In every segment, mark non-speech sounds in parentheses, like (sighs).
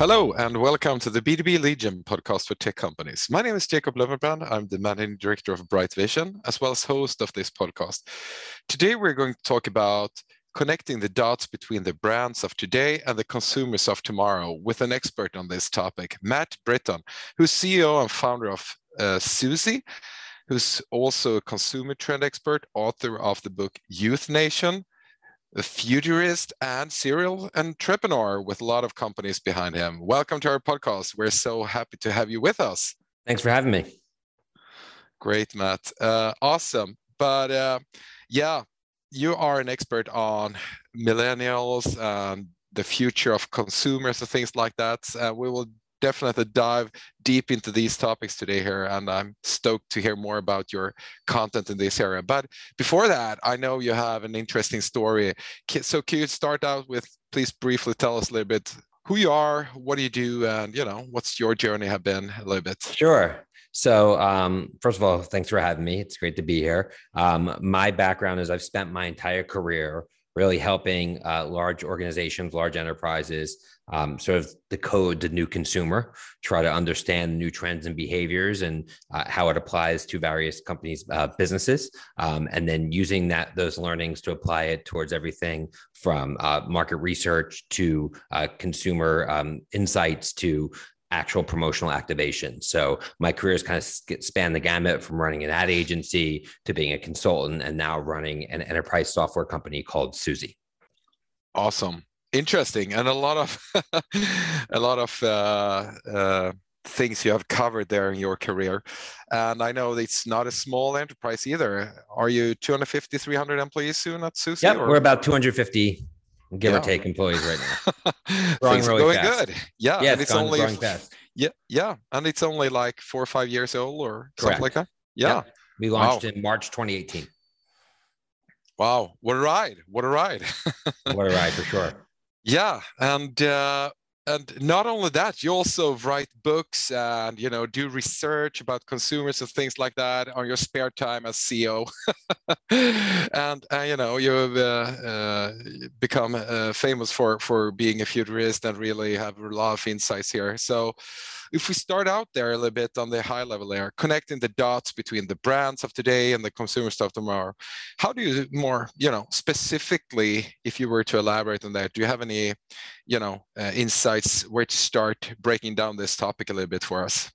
Hello, and welcome to the B2B Lead Gen podcast for tech companies. My name is Jakob Löwenbrand. I'm the managing director of Bright Vision, as well as host of this podcast. Today, we're going to talk about connecting the dots between the brands of today and the consumers of tomorrow with an expert on this topic, Matt Britton, who's CEO and founder of uh, Suzy, who's also a consumer trend expert, author of the book Youth Nation, a futurist and serial entrepreneur with a lot of companies behind him. Welcome to our podcast. We're so happy to have you with us. Thanks for having me. Great, Matt. Uh, awesome. But uh, yeah, you are an expert on millennials and the future of consumers and things like that. Uh, we will definitely dive deep into these topics today here and i'm stoked to hear more about your content in this area but before that i know you have an interesting story so can you start out with please briefly tell us a little bit who you are what do you do and you know what's your journey have been a little bit sure so, um, first of all, thanks for having me. It's great to be here. Um, my background is I've spent my entire career really helping uh, large organizations, large enterprises, um, sort of decode the new consumer, try to understand new trends and behaviors and uh, how it applies to various companies' uh, businesses, um, and then using that those learnings to apply it towards everything from uh, market research to uh, consumer um, insights to actual promotional activation. So my career has kind of spanned the gamut from running an ad agency to being a consultant and now running an enterprise software company called Suzy. Awesome. Interesting. And a lot of (laughs) a lot of uh, uh, things you have covered there in your career. And I know it's not a small enterprise either. Are you 250, 300 employees soon at Suzy? Yeah, we're about 250 give yeah. or take employees right now. (laughs) really going fast. good. Yeah, yeah, and it's, it's only fast. Yeah, yeah, and it's only like four or five years old or Correct. something like that. Yeah, yeah. we launched wow. in March 2018. Wow, what a ride! What a ride! (laughs) what a ride for sure. Yeah, and uh, and not only that you also write books and you know do research about consumers and things like that on your spare time as ceo (laughs) and uh, you know you've uh, uh, become uh, famous for for being a futurist and really have a lot of insights here. So if we start out there a little bit on the high level there, connecting the dots between the brands of today and the consumer stuff tomorrow, how do you more, you know, specifically, if you were to elaborate on that, do you have any, you know, uh, insights where to start breaking down this topic a little bit for us?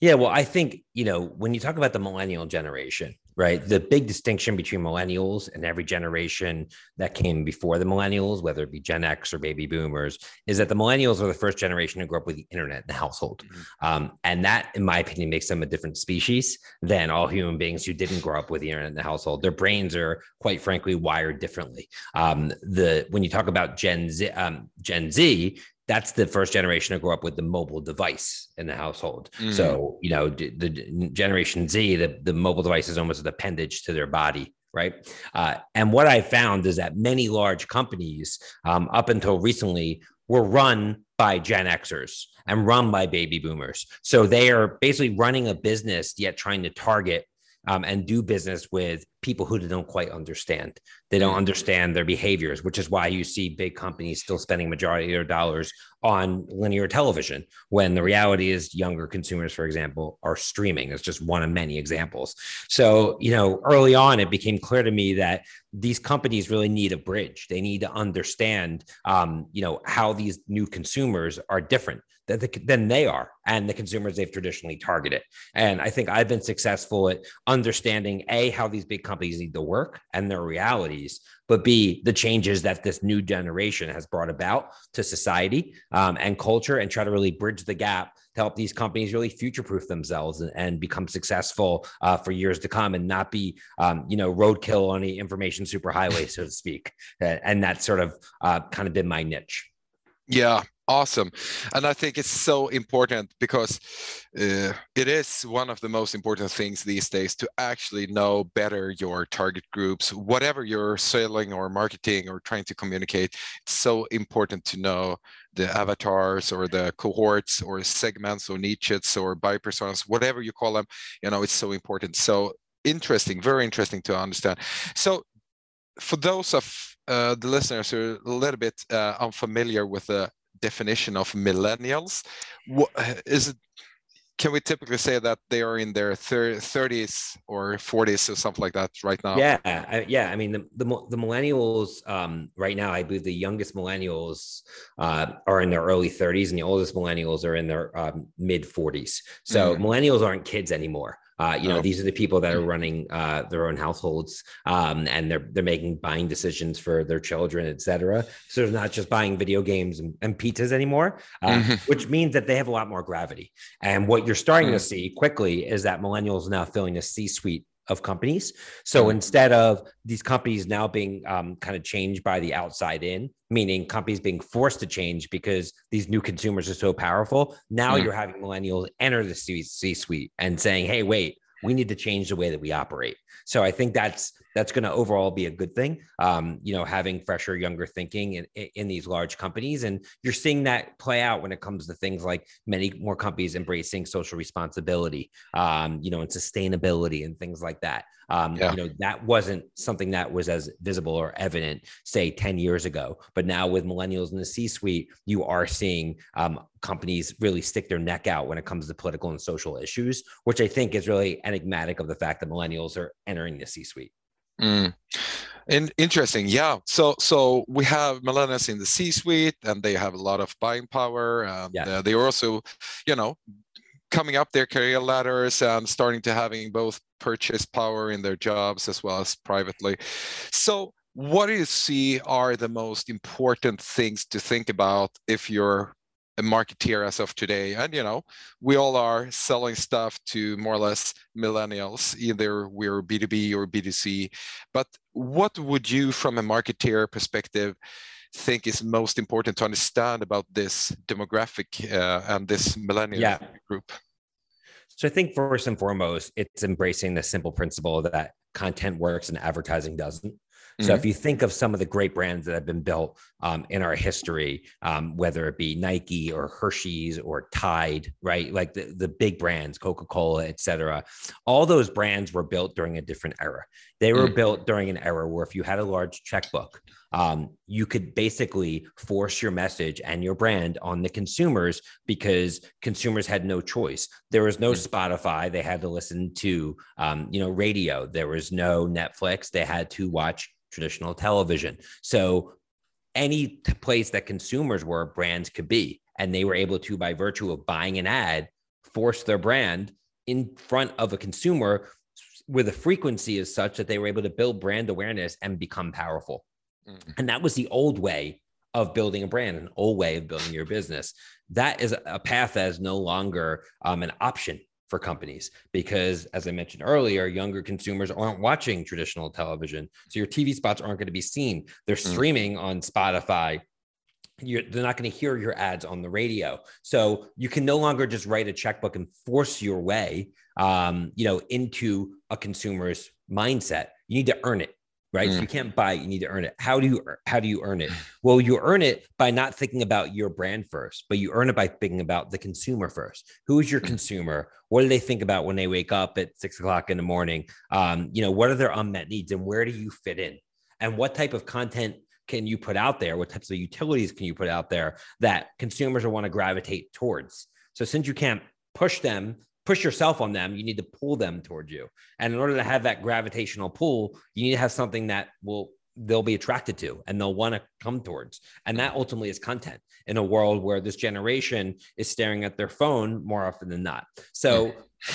Yeah, well, I think, you know, when you talk about the millennial generation, right, the big distinction between millennials and every generation that came before the millennials, whether it be Gen X or baby boomers, is that the millennials are the first generation to grow up with the internet in the household. Mm-hmm. Um, and that, in my opinion, makes them a different species than all human beings who didn't grow up with the internet in the household. Their brains are, quite frankly, wired differently. Um, the when you talk about Gen Z, um, Gen Z, that's the first generation to grow up with the mobile device in the household. Mm. So, you know, the, the, generation Z, the, the mobile device is almost an appendage to their body. Right. Uh, and what I found is that many large companies, um, up until recently, were run by Gen Xers and run by baby boomers. So they are basically running a business, yet trying to target um, and do business with people who don't quite understand. They don't mm. understand their behaviors, which is why you see big companies still spending majority of their dollars on linear television when the reality is younger consumers, for example, are streaming. It's just one of many examples. So, you know, early on, it became clear to me that these companies really need a bridge. They need to understand, um, you know, how these new consumers are different than they are and the consumers they've traditionally targeted. And I think I've been successful at understanding A, how these big companies need to work and their realities, but B, the changes that this new generation has brought about to society um, and culture and try to really bridge the gap to help these companies really future proof themselves and, and, become successful uh, for years to come and not be, um, you know, roadkill on the information superhighway, so to speak. (laughs) And that's sort of uh, kind of been my niche. Yeah, Awesome. And I think it's so important because uh, it is one of the most important things these days to actually know better your target groups, whatever you're selling or marketing or trying to communicate. It's so important to know the avatars or the cohorts or segments or niches or buy personas, whatever you call them. You know, it's so important. So interesting, very interesting to understand. So for those of uh, the listeners who are a little bit uh, unfamiliar with the definition of millennials. What is it can we typically say that they are in their 30s or 40s or something like that right now? Yeah I, yeah i mean the, the, the millennials um, right now i believe the youngest millennials uh, are in their early 30s and the oldest millennials are in their um, mid 40s so mm. millennials aren't kids anymore uh, you know, oh. these are the people that are running uh, their own households, um, and they're they're making buying decisions for their children, etc. So they're not just buying video games and, and pizzas anymore, uh, mm-hmm. which means that they have a lot more gravity. And what you're starting mm-hmm. to see quickly is that millennials now filling the C-suite of companies. So mm-hmm. instead of these companies now being um, kind of changed by the outside in, meaning companies being forced to change because these new consumers are so powerful, now mm. you're having millennials enter the C suite and saying, hey, wait, we need to change the way that we operate. So I think that's that's going to overall be a good thing. Um, you know, having fresher, younger thinking in, in these large companies, and you're seeing that play out when it comes to things like many more companies embracing social responsibility, um, you know, and sustainability and things like that. Um, yeah. You know, that wasn't something that was as visible or evident, say, 10 years ago. But now with millennials in the C suite, you are seeing um, companies really stick their neck out when it comes to political and social issues, which I think is really enigmatic of the fact that millennials are entering the C suite. Mm. And interesting, yeah. So so we have millennials in the C-suite, and they have a lot of buying power, and yeah. uh, they are also, you know, coming up their career ladders and starting to having both purchase power in their jobs as well as privately. So what do you see are the most important things to think about if you're a marketeer as of today. And you know we all are selling stuff to more or less millennials either we're b2b or b2c but what would you from a marketeer perspective think is most important to understand about this demographic uh, and this millennial yeah. group? So i think first and foremost it's embracing the simple principle that content works and advertising doesn't so mm-hmm. if you think of some of the great brands that have been built um, in our history, um, whether it be Nike or Hershey's or Tide, right? Like the, the big brands, Coca-Cola, et cetera, all those brands were built during a different era. They were mm-hmm. built during an era where if you had a large checkbook, um, you could basically force your message and your brand on the consumers because consumers had no choice. There was no. Spotify; they had to listen to, um, you know, radio. There was no Netflix; they had to watch traditional television. So any place that consumers were, brands could be. And they were able to, by virtue of buying an ad, force their brand in front of a consumer where the frequency is such that they were able to build brand awareness and become powerful. Mm-hmm. And that was the old way of building a brand, an old way of building your business. That is a path that is no longer um, an option for companies because as i mentioned earlier younger consumers aren't watching traditional television so your tv spots aren't going to be seen they're mm. streaming on spotify you're, they're not going to hear your ads on the radio so you can no longer just write a checkbook and force your way um, you know into a consumer's mindset you need to earn it right? Mm. So you can't buy it, you need to earn it. How do you how do you earn it? (sighs) Well, you earn it by not thinking about your brand first, but you earn it by thinking about the consumer first. Who is your mm. consumer? What do they think about when they wake up at six o'clock in the morning? Um, you know, what are their unmet needs and where do you fit in? And what type of content can you put out there? What types of utilities can you put out there that consumers will want to gravitate towards? So since you can't push them push yourself on them, you need to pull them towards you. And in order to have that gravitational pull, you need to have something that will they'll be attracted to and they'll want to come towards. And that ultimately is content in a world where this generation is staring at their phone more often than not. So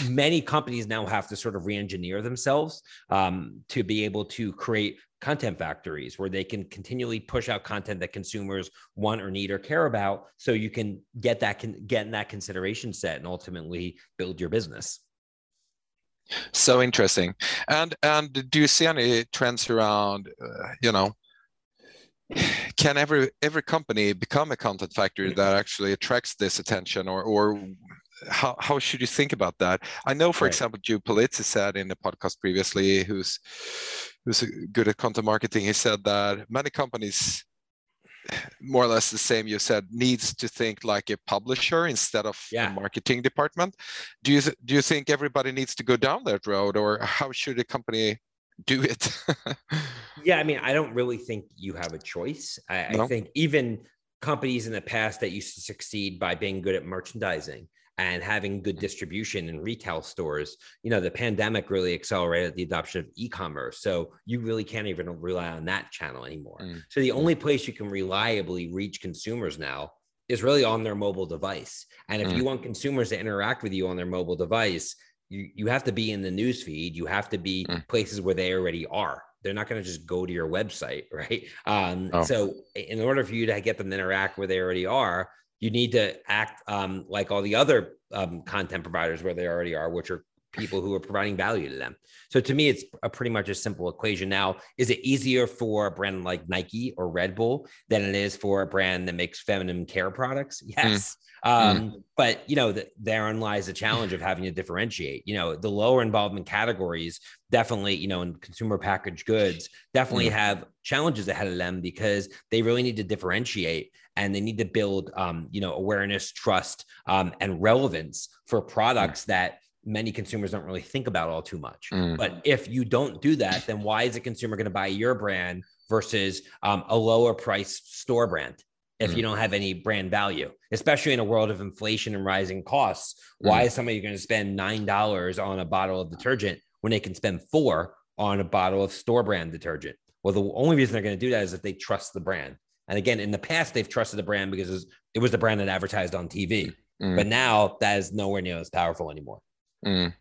many companies now have to sort of re-engineer themselves um, to be able to create content factories where they can continually push out content that consumers want or need or care about so you can get that can get in that consideration set and ultimately build your business. So interesting. And and do you see any trends around uh, you know can every every company become a content factory that actually attracts this attention or or how, how should you think about that? I know for right. example Joe Pulizzi said in the podcast previously who's who's good at content marketing he said that many companies more or less the same you said needs to think like a publisher instead of yeah. a marketing department do you do you think everybody needs to go down that road or how should a company do it (laughs) yeah i mean i don't really think you have a choice I, no? I think even companies in the past that used to succeed by being good at merchandising and having good distribution in retail stores. You know, the pandemic really accelerated the adoption of e-commerce. So you really can't even rely on that channel anymore. Mm. So the only place you can reliably reach consumers now is really on their mobile device. And if mm. you want consumers to interact with you on their mobile device, you, you have to be in the news feed. You have to be mm. places where they already are. They're not going to just go to your website, (laughs) right? Um, oh. So, in order for you to get them to interact where they already are, you need to act um, like all the other um, content providers where they already are, which are people who are providing value to them. So to me, it's a pretty much a simple equation. Now, is it easier for a brand like Nike or Red Bull than it is for a brand that makes feminine care products? Mm. Yes. Mm. Um, mm. But you know, the, therein lies the challenge of having to differentiate. You know, the lower involvement categories definitely, you know, in consumer packaged goods, definitely mm. have challenges ahead of them because they really need to differentiate and they need to build, um, you know, awareness, trust, um, and relevance for products mm. that many consumers don't really think about all too much. Mm. But if you don't do that, then why is a consumer going to buy your brand versus um, a lower price store brand? If mm. you don't have any brand value, especially in a world of inflation and rising costs, why mm. is somebody going to spend nine dollars on a bottle of detergent when they can spend four on a bottle of store brand detergent? Well, the only reason they're going to do that is if they trust the brand. And again, in the past, they've trusted the brand because it was the brand that advertised on TV. Mm. But now that is nowhere near as powerful anymore. Mm.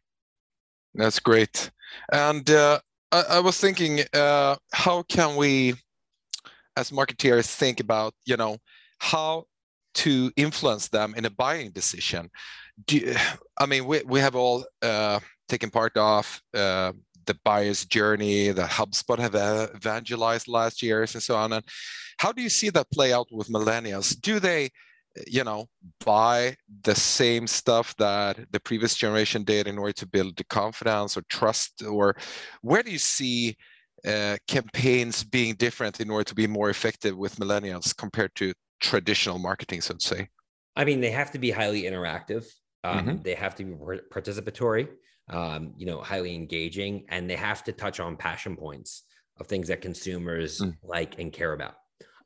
That's great. And uh, I, I, was thinking, uh, how can we, as marketeers, think about, you know, how to influence them in a buying decision? Do, I mean, we, we have all uh, taken part of uh, the buyer's journey that HubSpot have evangelized last years and so on. And how do you see that play out with millennials? Do they you know buy the same stuff that the previous generation did in order to build the confidence or trust or where do you see uh, campaigns being different in order to be more effective with millennials compared to traditional marketing so to say i mean they have to be highly interactive um, mm-hmm. they have to be participatory um, you know highly engaging and they have to touch on passion points of things that consumers mm. like and care about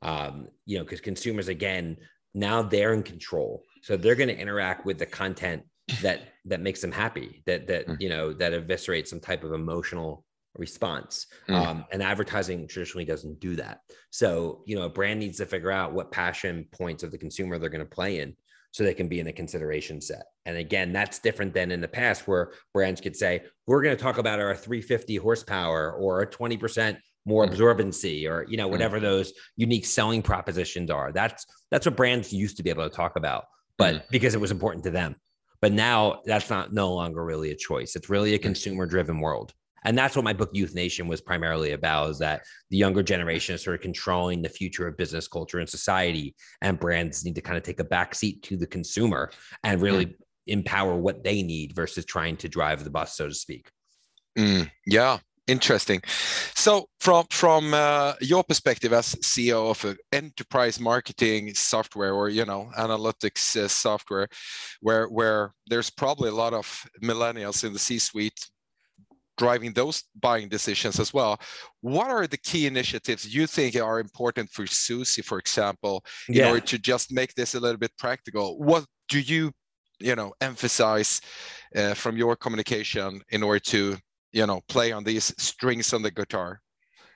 um, you know because consumers again now they're in control so they're going to interact with the content that that makes them happy that that mm. you know that eviscerates some type of emotional response mm. um, and advertising traditionally doesn't do that so you know a brand needs to figure out what passion points of the consumer they're going to play in so they can be in the consideration set and again that's different than in the past where brands could say we're going to talk about our 350 horsepower or a 20% more mm. absorbency or you know mm. whatever those unique selling propositions are that's that's what brands used to be able to talk about but mm. because it was important to them but now that's not no longer really a choice it's really a consumer driven world and that's what my book youth nation was primarily about is that the younger generation is sort of controlling the future of business culture and society and brands need to kind of take a backseat to the consumer and really mm. empower what they need versus trying to drive the bus so to speak mm, yeah Interesting. So, from from uh, your perspective as CEO of an enterprise marketing software or you know analytics uh, software, where where there's probably a lot of millennials in the C-suite driving those buying decisions as well. What are the key initiatives you think are important for Suzy, for example, in yeah. order to just make this a little bit practical? What do you you know emphasize uh, from your communication in order to you know play on these strings on the guitar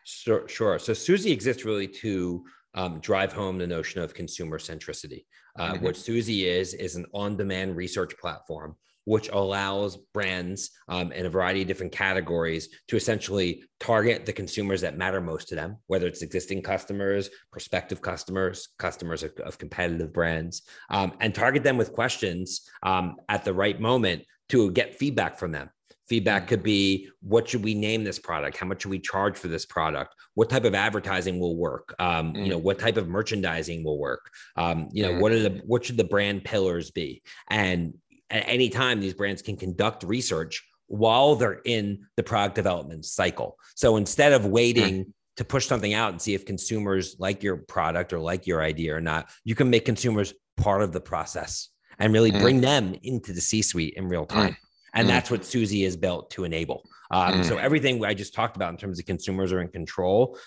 sure sure so Suzy exists really to um, drive home the notion of consumer centricity uh, mm-hmm. what Suzy is is an on-demand research platform which allows brands um, in a variety of different categories to essentially target the consumers that matter most to them, whether it's existing customers, prospective customers, customers of, of competitive brands, um, and target them with questions um, at the right moment to get feedback from them Feedback could be what should we name this product? How much should we charge for this product? What type of advertising will work? Um, mm. You know, what type of merchandising will work? Um, you know, mm. what are the what should the brand pillars be? And at any time, these brands can conduct research while they're in the product development cycle. So instead of waiting mm. to push something out and see if consumers like your product or like your idea or not, you can make consumers part of the process and really mm. bring them into the C suite in real time. And that's what Suzy is built to enable. Um. So everything I just talked about in terms of consumers are in control.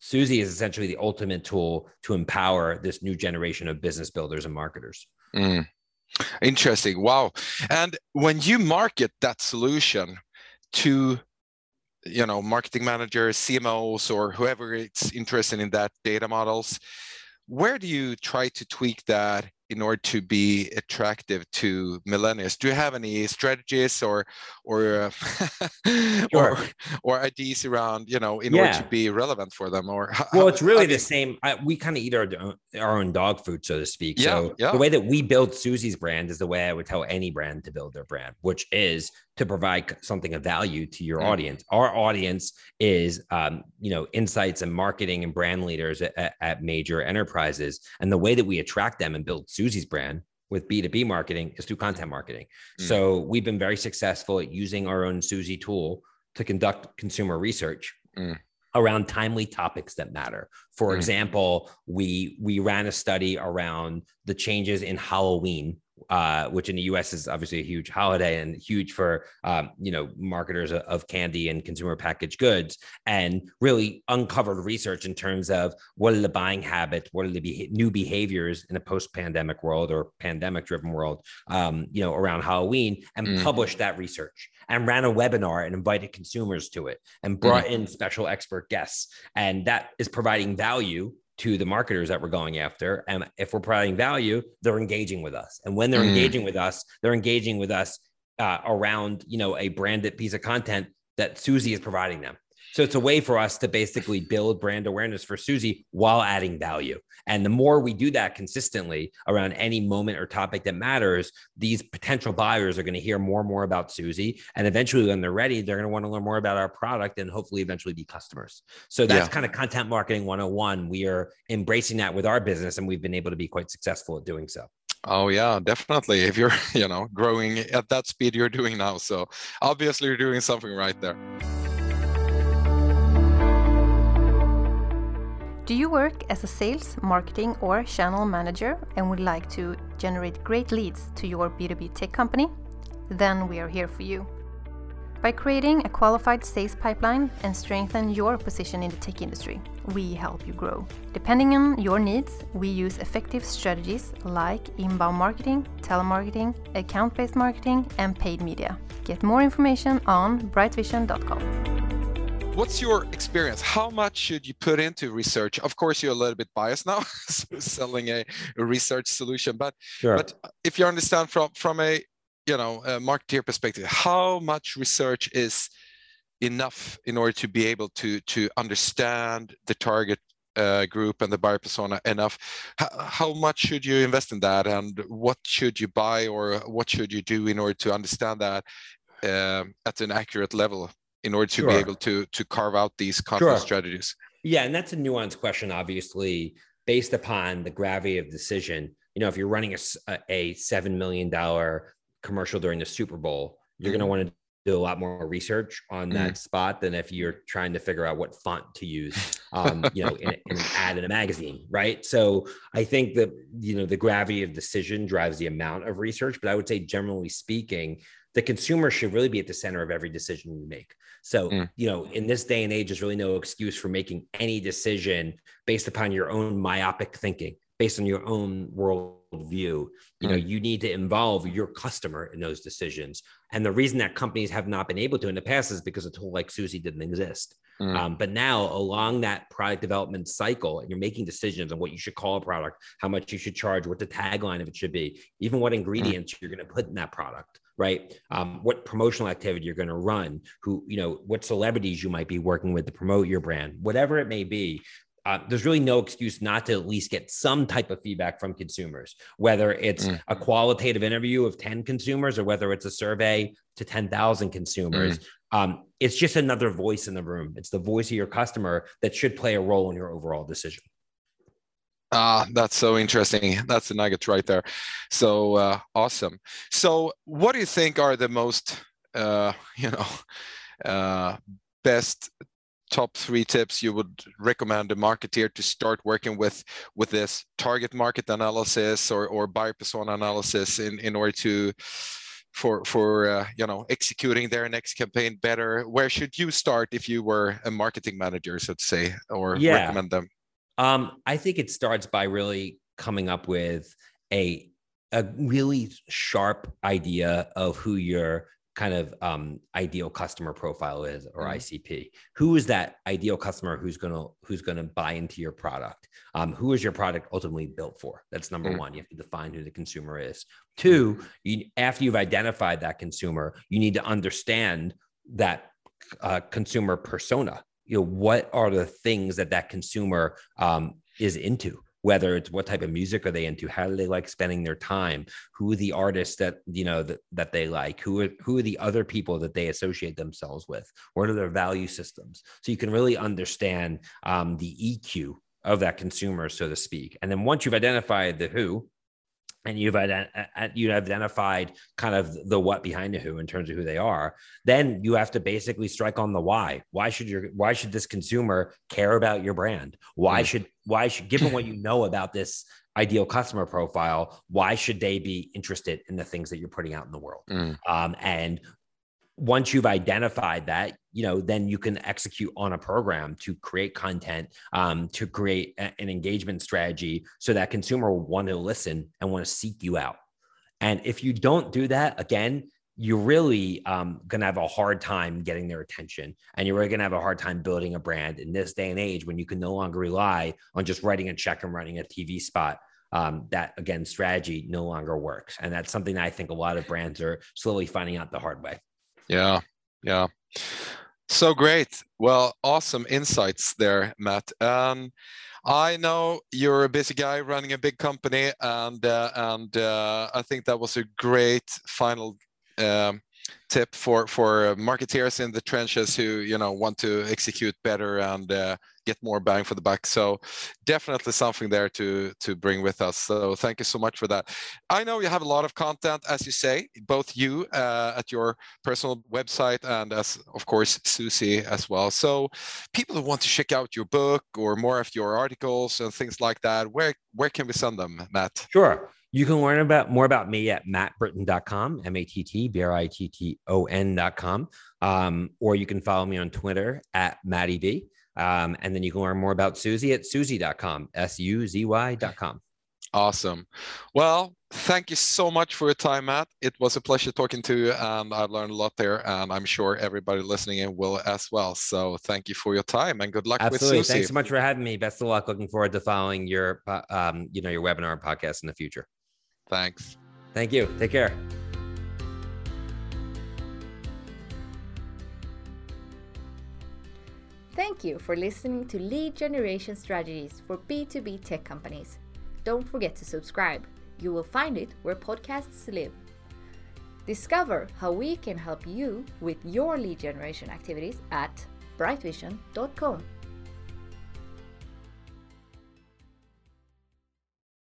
Suzy is essentially the ultimate tool to empower this new generation of business builders and marketers. Mm. Interesting. Wow. And when you market that solution to you know marketing managers cmos or whoever is interested in that data models where do you try to tweak that in order to be attractive to millennials do you have any strategies or or uh, (laughs) sure. or, or ideas around you know in yeah. order to be relevant for them or well it's really the same I, we kind of eat our our own dog food so to speak yeah, so yeah. the way that we build Suzy's brand is the way i would tell any brand to build their brand which is to provide something of value to your mm. audience our audience is um, you know insights and marketing and brand leaders at, at major enterprises and the way that we attract them and build Suzy's brand with B2B marketing is through content marketing. Mm. So we've been very successful at using our own Suzy tool to conduct consumer research. Mm. Around timely topics that matter. For mm. example, we we ran a study around the changes in Halloween uh, which in the U.S. is obviously a huge holiday and huge for um, you know marketers of candy and consumer packaged goods, and really uncovered research in terms of what are the buying habits, what are the be- new behaviors in a post-pandemic world or pandemic-driven world, um, you know, around Halloween, and mm. published that research and ran a webinar and invited consumers to it and brought mm. in special expert guests, and that is providing value to the marketers that we're going after. And if we're providing value, they're engaging with us. And when they're mm. engaging with us, they're engaging with us uh, around, you know, a branded piece of content that Suzy is providing them. So it's a way for us to basically build brand awareness for Suzy while adding value. And the more we do that consistently around any moment or topic that matters, these potential buyers are going to hear more and more about Suzy. And eventually, when they're ready, they're going to want to learn more about our product and hopefully eventually be customers. So that's yeah. kind of content marketing 101. We are embracing that with our business, and we've been able to be quite successful at doing so. Oh yeah, definitely. If you're, (laughs) you know, growing at that speed you're doing now, so obviously you're doing something right there. Do you work as a sales, marketing, or channel manager and would like to generate great leads to your B2B tech company? Then we are here for you. By creating a qualified sales pipeline and strengthen your position in the tech industry, we help you grow. Depending on your needs, we use effective strategies like inbound marketing, telemarketing, account based marketing, and paid media. Get more information on brightvision.com what's your experience? How much should you put into research? Of course, you're a little bit biased now, (laughs) selling a, a, research solution, but sure. but if you understand from from a you know a marketeer perspective, how much research is enough in order to be able to to understand the target uh, group and the buyer persona enough how, how, much should you invest in that and what should you buy or what should you do in order to understand that um, at an accurate level in order to sure. be able to to carve out these content sure. strategies yeah and that's a nuanced question obviously based upon the gravity of decision you know if you're running a, a $7 million commercial during the super bowl you're mm-hmm. going to want to do a lot more research on that mm. spot than if you're trying to figure out what font to use um, you know in, in, an ad in a magazine right so i think that you know the gravity of decision drives the amount of research but i would say generally speaking the consumer should really be at the center of every decision you make. So, mm. you know, in this day and age, there's really no excuse for making any decision based upon your own myopic thinking, based on your own worldview. You mm. know, you need to involve your customer in those decisions. And the reason that companies have not been able to in the past is because a tool like Suzy didn't exist. Mm. Um, but now, along that product development cycle, and you're making decisions on what you should call a product, how much you should charge, what the tagline of it should be, even what mm. ingredients mm. you're going to put in that product right? Um, what promotional activity you're going to run, who, you know, what celebrities you might be working with to promote your brand, whatever it may be. uh, there's really no excuse not to at least get some type of feedback from consumers, whether it's mm. a qualitative interview of 10 consumers or whether it's a survey to 10,000 consumers. Mm. Um, it's just another voice in the room. It's the voice of your customer that should play a role in your overall decision. Ah, that's so interesting. That's the nugget right there. So uh, awesome. So, what do you think are the most, uh, (laughs) you know, uh, best top three tips you would recommend a marketeer to start working with with this target market analysis or or buyer persona analysis in in order to for for uh, you know executing their next campaign better where should you start if you were a marketing manager so to say or yeah. recommend them um, I think it starts by really coming up with a a really sharp idea of who your kind of um, ideal customer profile is or mm-hmm. ICP. Who is that ideal customer who's gonna who's gonna buy into your product? Um, who is your product ultimately built for? That's number mm-hmm. one. You have to define who the consumer is. Two, you, after you've identified that consumer, you need to understand that uh, consumer persona you know what are the things that that consumer um, is into? Whether it's what type of music are they into? How do they like spending their time? Who are the artists that you know that, that they like? Who are who are the other people that they associate themselves with? What are their value systems? So you can really understand um, the eq of that consumer so to speak. And then once you've identified the who and you've you've identified kind of the what behind the who in terms of who they are then you have to basically strike on the why why should your why should this consumer care about your brand why mm. should why should given what you know about this ideal customer profile why should they be interested in the things that you're putting out in the world mm. um, and once you've identified that you know then you can execute on a program to create content um, to create a, an engagement strategy so that consumer will want to listen and want to seek you out. And if you don't do that again you're really um, going to have a hard time getting their attention. And you're really going to have a hard time building a brand in this day and age when you can no longer rely on just writing a check and running a tv spot um, that again strategy no longer works. And that's something that i think a lot of brands are slowly finding out the hard way yeah, yeah. So great. Well, awesome insights there, Matt. Um, I know you're a busy guy running a big company, and uh, and uh, I think that was a great final um, tip for for marketeers in the trenches who you know want to execute better and uh, get more bang for the buck. So definitely something there to to bring with us. So thank you so much for that. I know you have a lot of content, as you say, both you uh, at your personal website and as of course Suzy as well. So people who want to check out your book or more of your articles and things like that, where where can we send them, Matt? Sure. You can learn about more about me at mattbritton.com, M-A-T-T-B-R-I-T-T-O-N.com. Um, or you can follow me on Twitter at Matty Um, and then you can learn more about Suzy at suzy.com, S-U-Z-Y.com. Awesome. Well, thank you so much for your time, Matt. It was a pleasure talking to you, and I learned a lot there, and I'm sure everybody listening in will as well. So, thank you for your time, and good luck Absolutely. with Suzy. Thanks so much for having me. Best of luck. Looking forward to following your, um, you know, your webinar and podcast in the future. Thanks. Thank you. Take care. Thank you for listening to Lead Generation Strategies for B2B tech companies. Don't forget to subscribe. You will find it where podcasts live. Discover how we can help you with your lead generation activities at brightvision.com.